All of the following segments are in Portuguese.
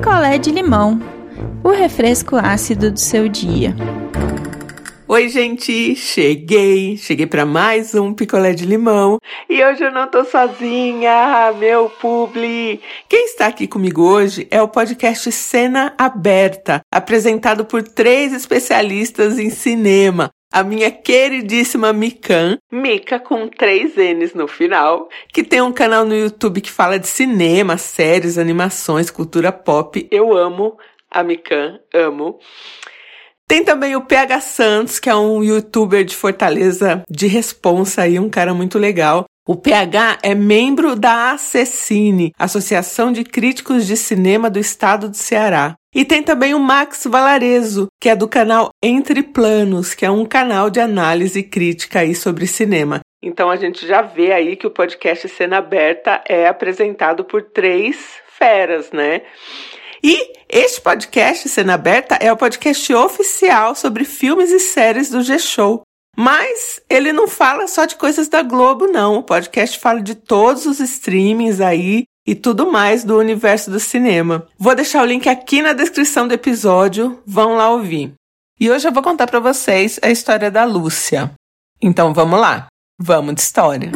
picolé de limão, o refresco ácido do seu dia. Oi, gente, cheguei, cheguei para mais um picolé de limão e hoje eu não tô sozinha, meu publi. Quem está aqui comigo hoje é o podcast Cena Aberta, apresentado por três especialistas em cinema. A minha queridíssima Mikan, Mika com três N's no final, que tem um canal no YouTube que fala de cinema, séries, animações, cultura pop. Eu amo a Mikan, amo. Tem também o PH Santos, que é um youtuber de Fortaleza de responsa aí, um cara muito legal. O PH é membro da ACCine, Associação de Críticos de Cinema do Estado do Ceará. E tem também o Max Valarezo, que é do canal Entre Planos, que é um canal de análise crítica aí sobre cinema. Então a gente já vê aí que o podcast Cena Aberta é apresentado por três feras, né? E este podcast, Cena Aberta, é o podcast oficial sobre filmes e séries do G-Show. Mas ele não fala só de coisas da Globo, não. O podcast fala de todos os streamings aí e tudo mais do universo do cinema. Vou deixar o link aqui na descrição do episódio, vão lá ouvir. E hoje eu vou contar para vocês a história da Lúcia. Então vamos lá, vamos de história.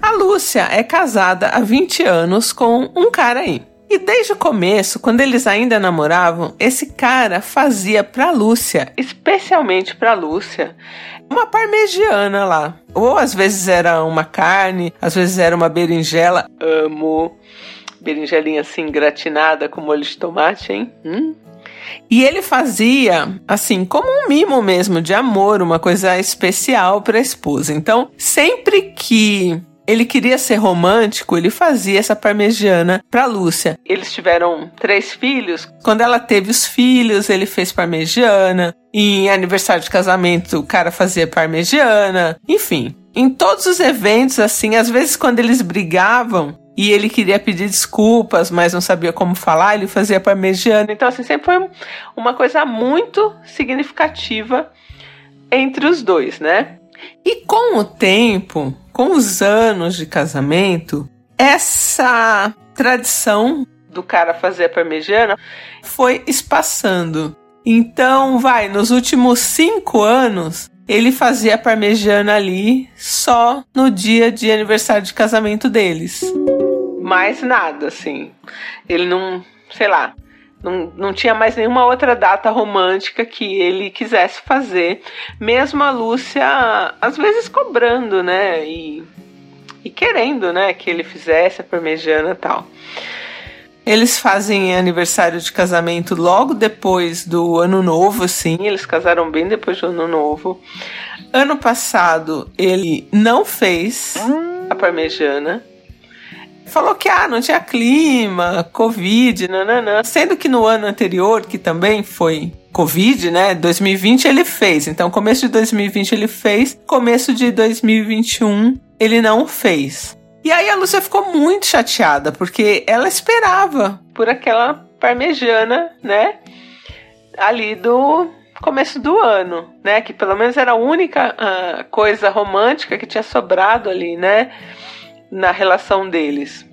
A Lúcia é casada há 20 anos com um cara aí. E desde o começo, quando eles ainda namoravam, esse cara fazia pra Lúcia, especialmente pra Lúcia, uma parmegiana lá. Ou às vezes era uma carne, às vezes era uma berinjela. Amo berinjelinha assim gratinada com molho de tomate, hein? Hum? E ele fazia, assim, como um mimo mesmo de amor, uma coisa especial para a esposa. Então, sempre que ele queria ser romântico, ele fazia essa parmegiana para Lúcia. Eles tiveram três filhos. Quando ela teve os filhos, ele fez parmegiana. Em aniversário de casamento, o cara fazia parmegiana. Enfim, em todos os eventos, assim, às vezes quando eles brigavam, e ele queria pedir desculpas, mas não sabia como falar, ele fazia parmegiana. Então, assim, sempre foi uma coisa muito significativa entre os dois, né? E com o tempo, com os anos de casamento, essa tradição do cara fazer a parmegiana foi espaçando. Então, vai, nos últimos cinco anos, ele fazia a parmegiana ali só no dia de aniversário de casamento deles. Mais nada, assim. Ele não, sei lá, não, não tinha mais nenhuma outra data romântica que ele quisesse fazer. Mesmo a Lúcia, às vezes cobrando, né? E, e querendo, né? Que ele fizesse a parmegiana e tal. Eles fazem aniversário de casamento logo depois do ano novo, assim. Eles casaram bem depois do ano novo. Ano passado ele não fez a parmegiana falou que ah, não tinha clima, Covid, nananã. Sendo que no ano anterior, que também foi Covid, né? 2020 ele fez. Então, começo de 2020 ele fez, começo de 2021 ele não fez. E aí a Lúcia ficou muito chateada, porque ela esperava por aquela parmejana, né? Ali do começo do ano, né? Que pelo menos era a única uh, coisa romântica que tinha sobrado ali, né? Na relação deles.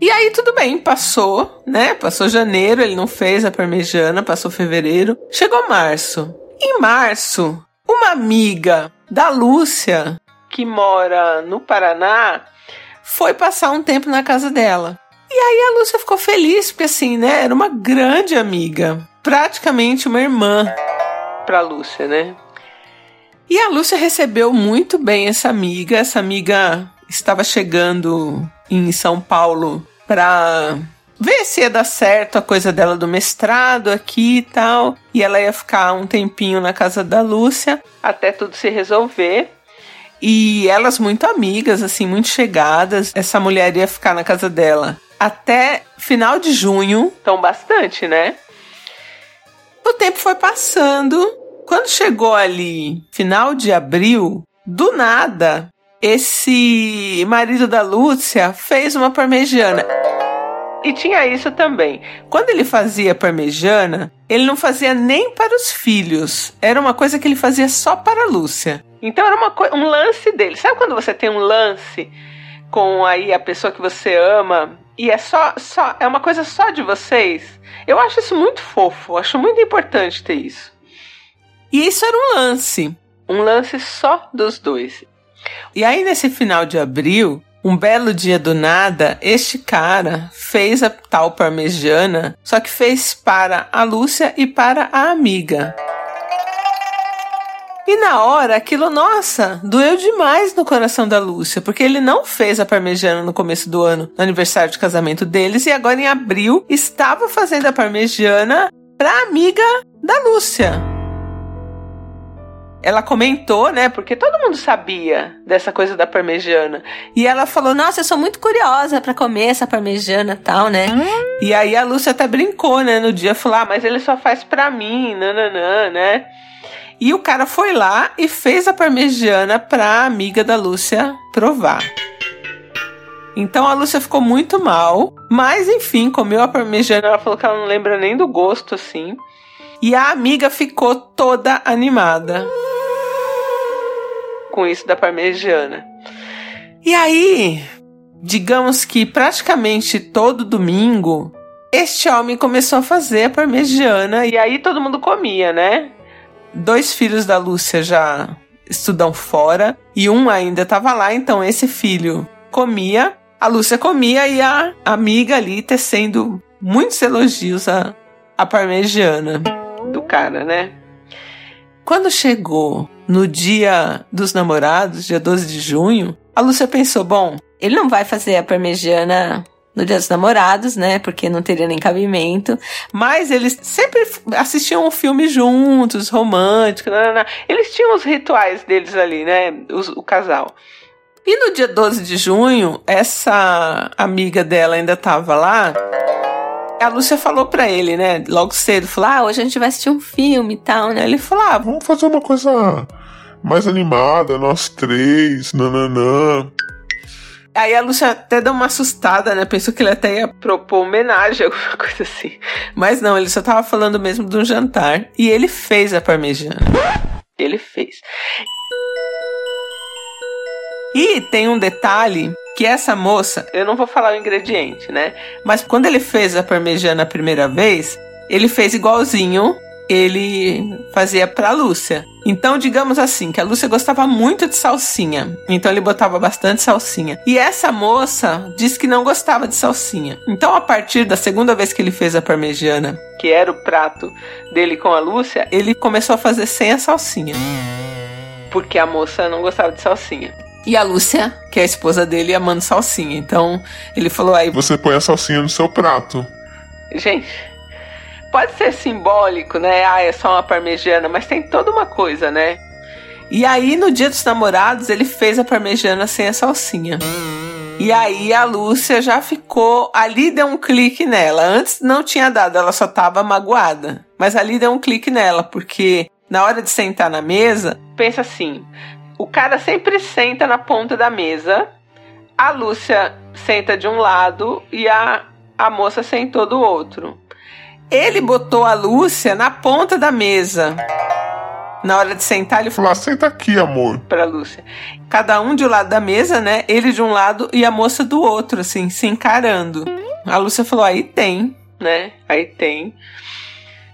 E aí tudo bem, passou, né? Passou janeiro, ele não fez a parmegiana, passou fevereiro, chegou março. Em março, uma amiga da Lúcia, que mora no Paraná, foi passar um tempo na casa dela. E aí a Lúcia ficou feliz, porque assim, né? Era uma grande amiga, praticamente uma irmã pra Lúcia, né? E a Lúcia recebeu muito bem essa amiga, essa amiga estava chegando em São Paulo para ver se ia dar certo a coisa dela do mestrado aqui e tal. E ela ia ficar um tempinho na casa da Lúcia até tudo se resolver. E elas muito amigas, assim, muito chegadas. Essa mulher ia ficar na casa dela até final de junho. Então, bastante, né? O tempo foi passando. Quando chegou ali, final de abril, do nada, esse marido da Lúcia fez uma parmegiana. E tinha isso também. Quando ele fazia parmegiana, ele não fazia nem para os filhos. Era uma coisa que ele fazia só para a Lúcia. Então era uma um lance dele. Sabe quando você tem um lance com aí a pessoa que você ama e é só, só é uma coisa só de vocês. Eu acho isso muito fofo, acho muito importante ter isso. E isso era um lance, um lance só dos dois. E aí nesse final de abril, um belo dia do nada, este cara fez a tal parmegiana, só que fez para a Lúcia e para a amiga. E na hora, aquilo, nossa, doeu demais no coração da Lúcia, porque ele não fez a parmegiana no começo do ano, no aniversário de casamento deles, e agora em abril estava fazendo a parmegiana pra amiga da Lúcia. Ela comentou, né? Porque todo mundo sabia dessa coisa da parmegiana. E ela falou: Nossa, eu sou muito curiosa para comer essa parmegiana tal, né? E aí a Lúcia até brincou, né? No dia, falou: Ah, mas ele só faz pra mim, nananã, né? E o cara foi lá e fez a parmegiana pra amiga da Lúcia provar. Então a Lúcia ficou muito mal, mas enfim, comeu a parmegiana. Ela falou que ela não lembra nem do gosto assim. E a amiga ficou toda animada com isso da parmegiana. E aí, digamos que praticamente todo domingo, este homem começou a fazer a parmegiana e aí todo mundo comia, né? Dois filhos da Lúcia já estudam fora e um ainda estava lá, então esse filho comia, a Lúcia comia e a amiga ali tecendo muitos elogios à, à parmegiana do cara, né? Quando chegou no dia dos namorados, dia 12 de junho, a Lúcia pensou: bom, ele não vai fazer a parmegiana no Dia dos Namorados, né? Porque não teria nem cabimento. Mas eles sempre assistiam um filme juntos, romântico, não, não, não. eles tinham os rituais deles ali, né? O casal. E no dia 12 de junho, essa amiga dela ainda tava lá. A Lúcia falou pra ele, né? Logo cedo, falou: Ah, hoje a gente vai assistir um filme e tal, né? Ele falou: Ah, vamos fazer uma coisa mais animada, nós três, nananã. Aí a Lúcia até deu uma assustada, né? Pensou que ele até ia propor homenagem, alguma coisa assim. Mas não, ele só tava falando mesmo de um jantar. E ele fez a parmegiana. Ele fez. E tem um detalhe que essa moça, eu não vou falar o ingrediente, né? Mas quando ele fez a parmegiana a primeira vez, ele fez igualzinho ele fazia pra Lúcia. Então, digamos assim, que a Lúcia gostava muito de salsinha. Então ele botava bastante salsinha. E essa moça disse que não gostava de salsinha. Então, a partir da segunda vez que ele fez a parmegiana, que era o prato dele com a Lúcia, ele começou a fazer sem a salsinha. Porque a moça não gostava de salsinha. E a Lúcia, que é a esposa dele, amando salsinha. Então, ele falou aí. Você põe a salsinha no seu prato. Gente, pode ser simbólico, né? Ah, é só uma parmegiana, mas tem toda uma coisa, né? E aí, no dia dos namorados, ele fez a parmegiana sem a salsinha. E aí a Lúcia já ficou. Ali deu um clique nela. Antes não tinha dado, ela só tava magoada. Mas ali deu um clique nela, porque na hora de sentar na mesa, pensa assim: o cara sempre senta na ponta da mesa, a Lúcia senta de um lado e a, a moça sentou do outro. Ele botou a Lúcia na ponta da mesa. Na hora de sentar, ele falou: ah, senta aqui, amor. Pra Lúcia. Cada um de um lado da mesa, né? Ele de um lado e a moça do outro, assim, se encarando. A Lúcia falou: aí tem, né? Aí tem.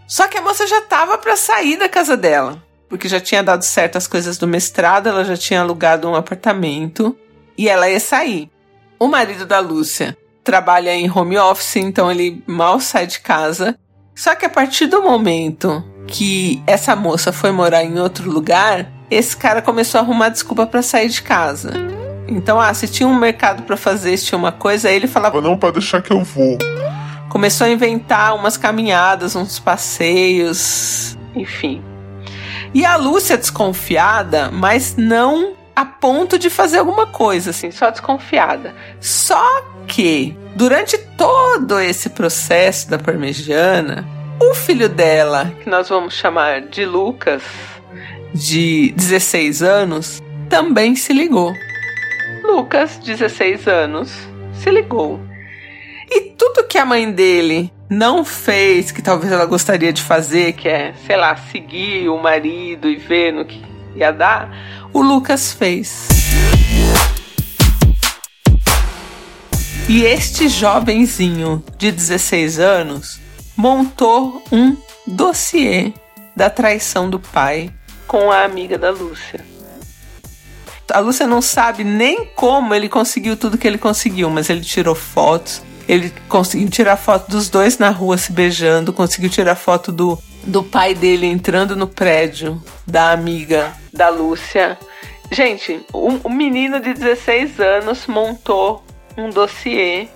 Só que a moça já tava para sair da casa dela. Porque já tinha dado certo as coisas do mestrado, ela já tinha alugado um apartamento e ela ia sair. O marido da Lúcia trabalha em home office, então ele mal sai de casa. Só que a partir do momento que essa moça foi morar em outro lugar, esse cara começou a arrumar desculpa para sair de casa. Então, ah, se tinha um mercado para fazer, se tinha uma coisa, aí ele falava: Não, para deixar que eu vou. Começou a inventar umas caminhadas, uns passeios, enfim. E a Lúcia desconfiada, mas não a ponto de fazer alguma coisa, assim, só desconfiada. Só que, durante todo esse processo da parmegiana, o filho dela, que nós vamos chamar de Lucas, de 16 anos, também se ligou. Lucas, 16 anos, se ligou. E tudo que a mãe dele não fez, que talvez ela gostaria de fazer, que é, sei lá, seguir o marido e ver no que ia dar, o Lucas fez. E este jovenzinho de 16 anos montou um dossiê da traição do pai com a amiga da Lúcia. A Lúcia não sabe nem como ele conseguiu tudo que ele conseguiu, mas ele tirou fotos. Ele conseguiu tirar foto dos dois na rua se beijando, conseguiu tirar foto do, do pai dele entrando no prédio da amiga da Lúcia. Gente, um, um menino de 16 anos montou um dossiê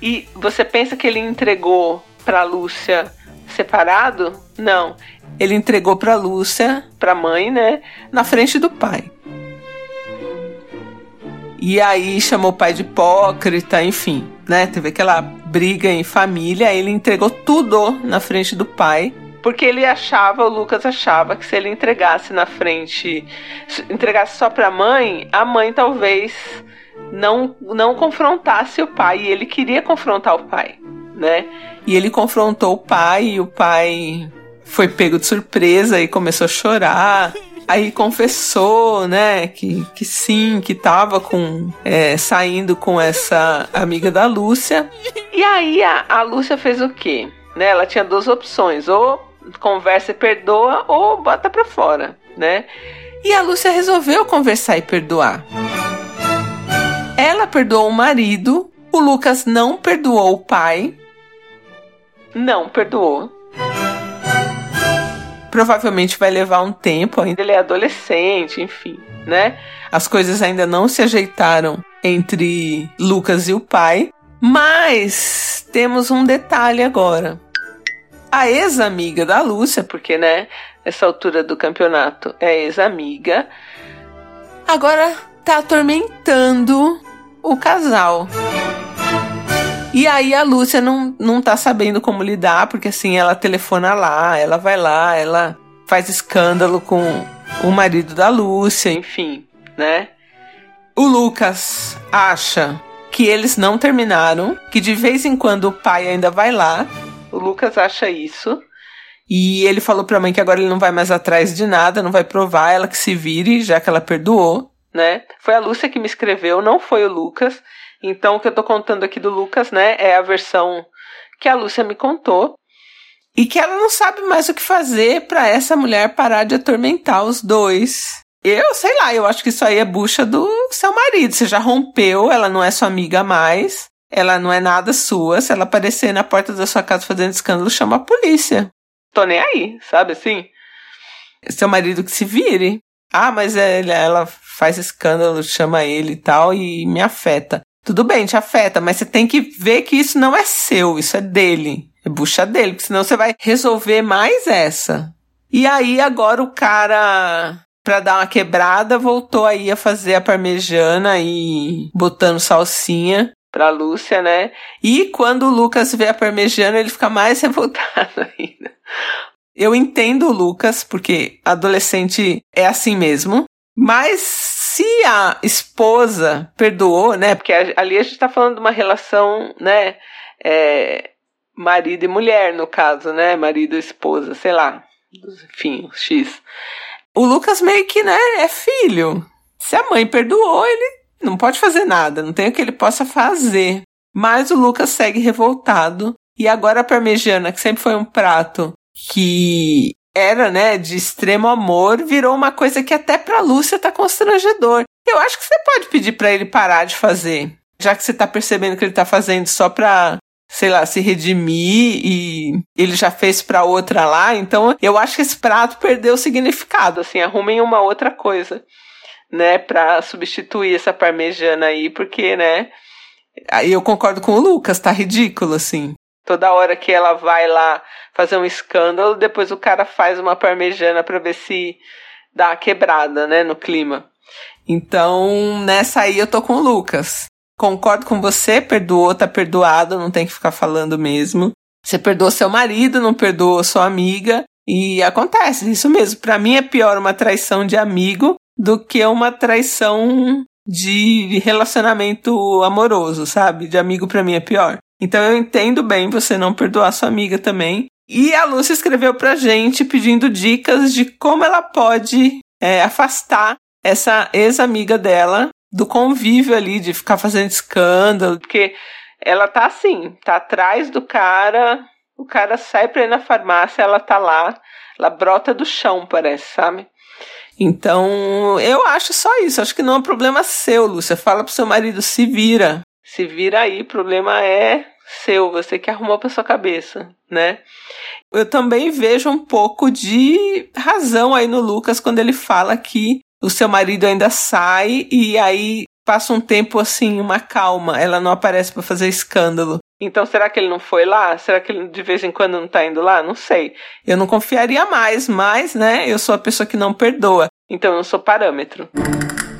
e você pensa que ele entregou para Lúcia separado? Não. Ele entregou para Lúcia, para mãe, né, na frente do pai. E aí chamou o pai de hipócrita, enfim, né? Teve aquela briga em família, ele entregou tudo na frente do pai. Porque ele achava, o Lucas achava que se ele entregasse na frente, entregasse só para a mãe, a mãe talvez não não confrontasse o pai, e ele queria confrontar o pai, né? E ele confrontou o pai e o pai foi pego de surpresa e começou a chorar. Aí confessou, né, que, que sim, que tava com é, saindo com essa amiga da Lúcia. E aí a, a Lúcia fez o quê? Né, ela tinha duas opções, ou conversa e perdoa, ou bota pra fora, né? E a Lúcia resolveu conversar e perdoar. Ela perdoou o marido, o Lucas não perdoou o pai. Não perdoou. Provavelmente vai levar um tempo, ainda ele é adolescente, enfim, né? As coisas ainda não se ajeitaram entre Lucas e o pai. Mas temos um detalhe agora. A ex-amiga da Lúcia, porque, né, nessa altura do campeonato é ex-amiga, agora tá atormentando o casal. E aí a Lúcia não, não tá sabendo como lidar, porque assim, ela telefona lá, ela vai lá, ela faz escândalo com o marido da Lúcia, enfim, né? O Lucas acha que eles não terminaram, que de vez em quando o pai ainda vai lá. O Lucas acha isso. E ele falou pra mãe que agora ele não vai mais atrás de nada, não vai provar, ela que se vire, já que ela perdoou, né? Foi a Lúcia que me escreveu, não foi o Lucas. Então, o que eu tô contando aqui do Lucas, né, é a versão que a Lúcia me contou. E que ela não sabe mais o que fazer para essa mulher parar de atormentar os dois. Eu sei lá, eu acho que isso aí é bucha do seu marido. Você já rompeu, ela não é sua amiga mais, ela não é nada sua. Se ela aparecer na porta da sua casa fazendo escândalo, chama a polícia. Tô nem aí, sabe assim? Seu marido que se vire. Ah, mas ela faz escândalo, chama ele e tal, e me afeta. Tudo bem, te afeta, mas você tem que ver que isso não é seu, isso é dele. É bucha dele, porque senão você vai resolver mais essa. E aí agora o cara, pra dar uma quebrada, voltou aí a fazer a parmejana e botando salsinha pra Lúcia, né? E quando o Lucas vê a parmejana, ele fica mais revoltado ainda. Eu entendo o Lucas, porque adolescente é assim mesmo. Mas se a esposa perdoou, né? Porque ali a gente tá falando de uma relação, né? É, marido e mulher, no caso, né? Marido e esposa, sei lá. Enfim, X. O Lucas meio que, né, é filho. Se a mãe perdoou, ele não pode fazer nada, não tem o que ele possa fazer. Mas o Lucas segue revoltado. E agora a parmegiana, que sempre foi um prato que era, né, de extremo amor, virou uma coisa que até pra Lúcia tá constrangedor. Eu acho que você pode pedir para ele parar de fazer. Já que você tá percebendo que ele tá fazendo só pra, sei lá, se redimir e ele já fez pra outra lá, então eu acho que esse prato perdeu o significado, assim, arrumem uma outra coisa, né, pra substituir essa parmejana aí, porque, né, aí eu concordo com o Lucas, tá ridículo, assim. Toda hora que ela vai lá fazer um escândalo, depois o cara faz uma parmejana para ver se dá uma quebrada, né, no clima. Então, nessa aí eu tô com o Lucas. Concordo com você, perdoou, tá perdoado, não tem que ficar falando mesmo. Você perdoou seu marido, não perdoou sua amiga. E acontece, isso mesmo. Para mim é pior uma traição de amigo do que uma traição de relacionamento amoroso, sabe? De amigo para mim é pior. Então eu entendo bem você não perdoar sua amiga também. E a Lúcia escreveu pra gente pedindo dicas de como ela pode é, afastar essa ex-amiga dela do convívio ali, de ficar fazendo escândalo, porque ela tá assim, tá atrás do cara, o cara sai pra ir na farmácia, ela tá lá, ela brota do chão, parece, sabe? Então, eu acho só isso. Acho que não é problema seu, Lúcia. Fala pro seu marido, se vira. Se vira aí, problema é seu, você que arrumou pra sua cabeça, né? Eu também vejo um pouco de razão aí no Lucas quando ele fala que o seu marido ainda sai e aí passa um tempo assim, uma calma, ela não aparece para fazer escândalo. Então, será que ele não foi lá? Será que ele de vez em quando não tá indo lá? Não sei. Eu não confiaria mais, mas, né, eu sou a pessoa que não perdoa. Então, eu não sou parâmetro.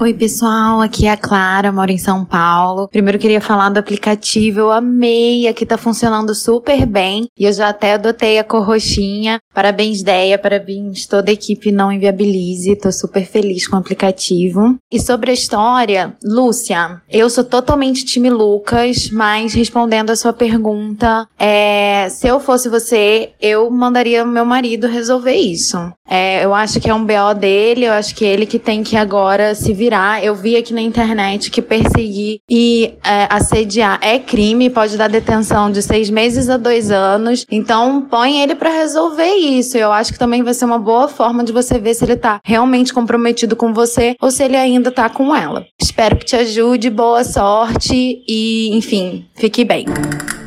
Oi, pessoal, aqui é a Clara, moro em São Paulo. Primeiro queria falar do aplicativo, eu amei, aqui tá funcionando super bem e eu já até adotei a cor roxinha. Parabéns, Deia, parabéns toda a equipe Não Inviabilize, tô super feliz com o aplicativo. E sobre a história, Lúcia, eu sou totalmente time Lucas, mas respondendo a sua pergunta, é, se eu fosse você, eu mandaria meu marido resolver isso. É, eu acho que é um BO dele, eu acho que é ele que tem que agora se virar eu vi aqui na internet que perseguir e é, assediar é crime, pode dar detenção de seis meses a dois anos. Então, põe ele para resolver isso. Eu acho que também vai ser uma boa forma de você ver se ele tá realmente comprometido com você ou se ele ainda tá com ela. Espero que te ajude, boa sorte e, enfim, fique bem.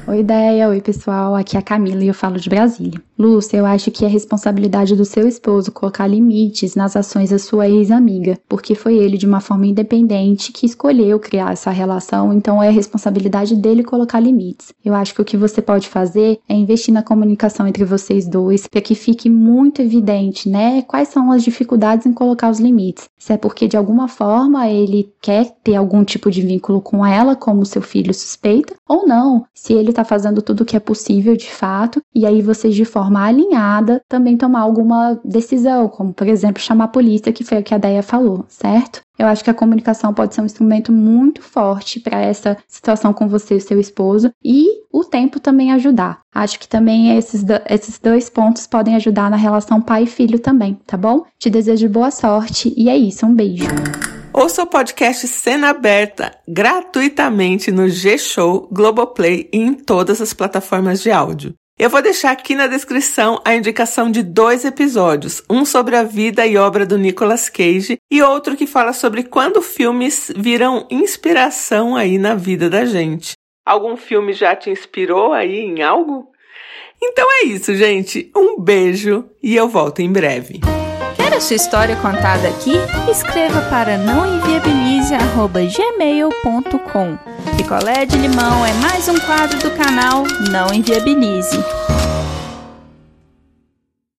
Oi, ideia. Oi, pessoal. Aqui é a Camila e eu falo de Brasília. Lúcia, eu acho que é responsabilidade do seu esposo colocar limites nas ações da sua ex-amiga, porque foi ele, de uma forma independente, que escolheu criar essa relação, então é responsabilidade dele colocar limites. Eu acho que o que você pode fazer é investir na comunicação entre vocês dois, para que fique muito evidente, né, quais são as dificuldades em colocar os limites. Se é porque de alguma forma ele quer ter algum tipo de vínculo com ela, como seu filho suspeita, ou não, se ele está fazendo tudo o que é possível de fato, e aí vocês de forma alinhada também tomar alguma decisão, como por exemplo chamar a polícia, que foi o que a Deia falou, certo? Eu acho que a comunicação pode ser um instrumento muito forte para essa situação com você e seu esposo e o tempo também ajudar. Acho que também esses, do, esses dois pontos podem ajudar na relação pai e filho também, tá bom? Te desejo boa sorte e é isso, um beijo. Ouça o podcast Cena Aberta gratuitamente no G-Show, Globoplay e em todas as plataformas de áudio. Eu vou deixar aqui na descrição a indicação de dois episódios, um sobre a vida e obra do Nicolas Cage e outro que fala sobre quando filmes viram inspiração aí na vida da gente. Algum filme já te inspirou aí em algo? Então é isso, gente. Um beijo e eu volto em breve a sua história contada aqui? Escreva para nãoenviabilize.gmail.com Picolé de limão é mais um quadro do canal Não Enviabilize.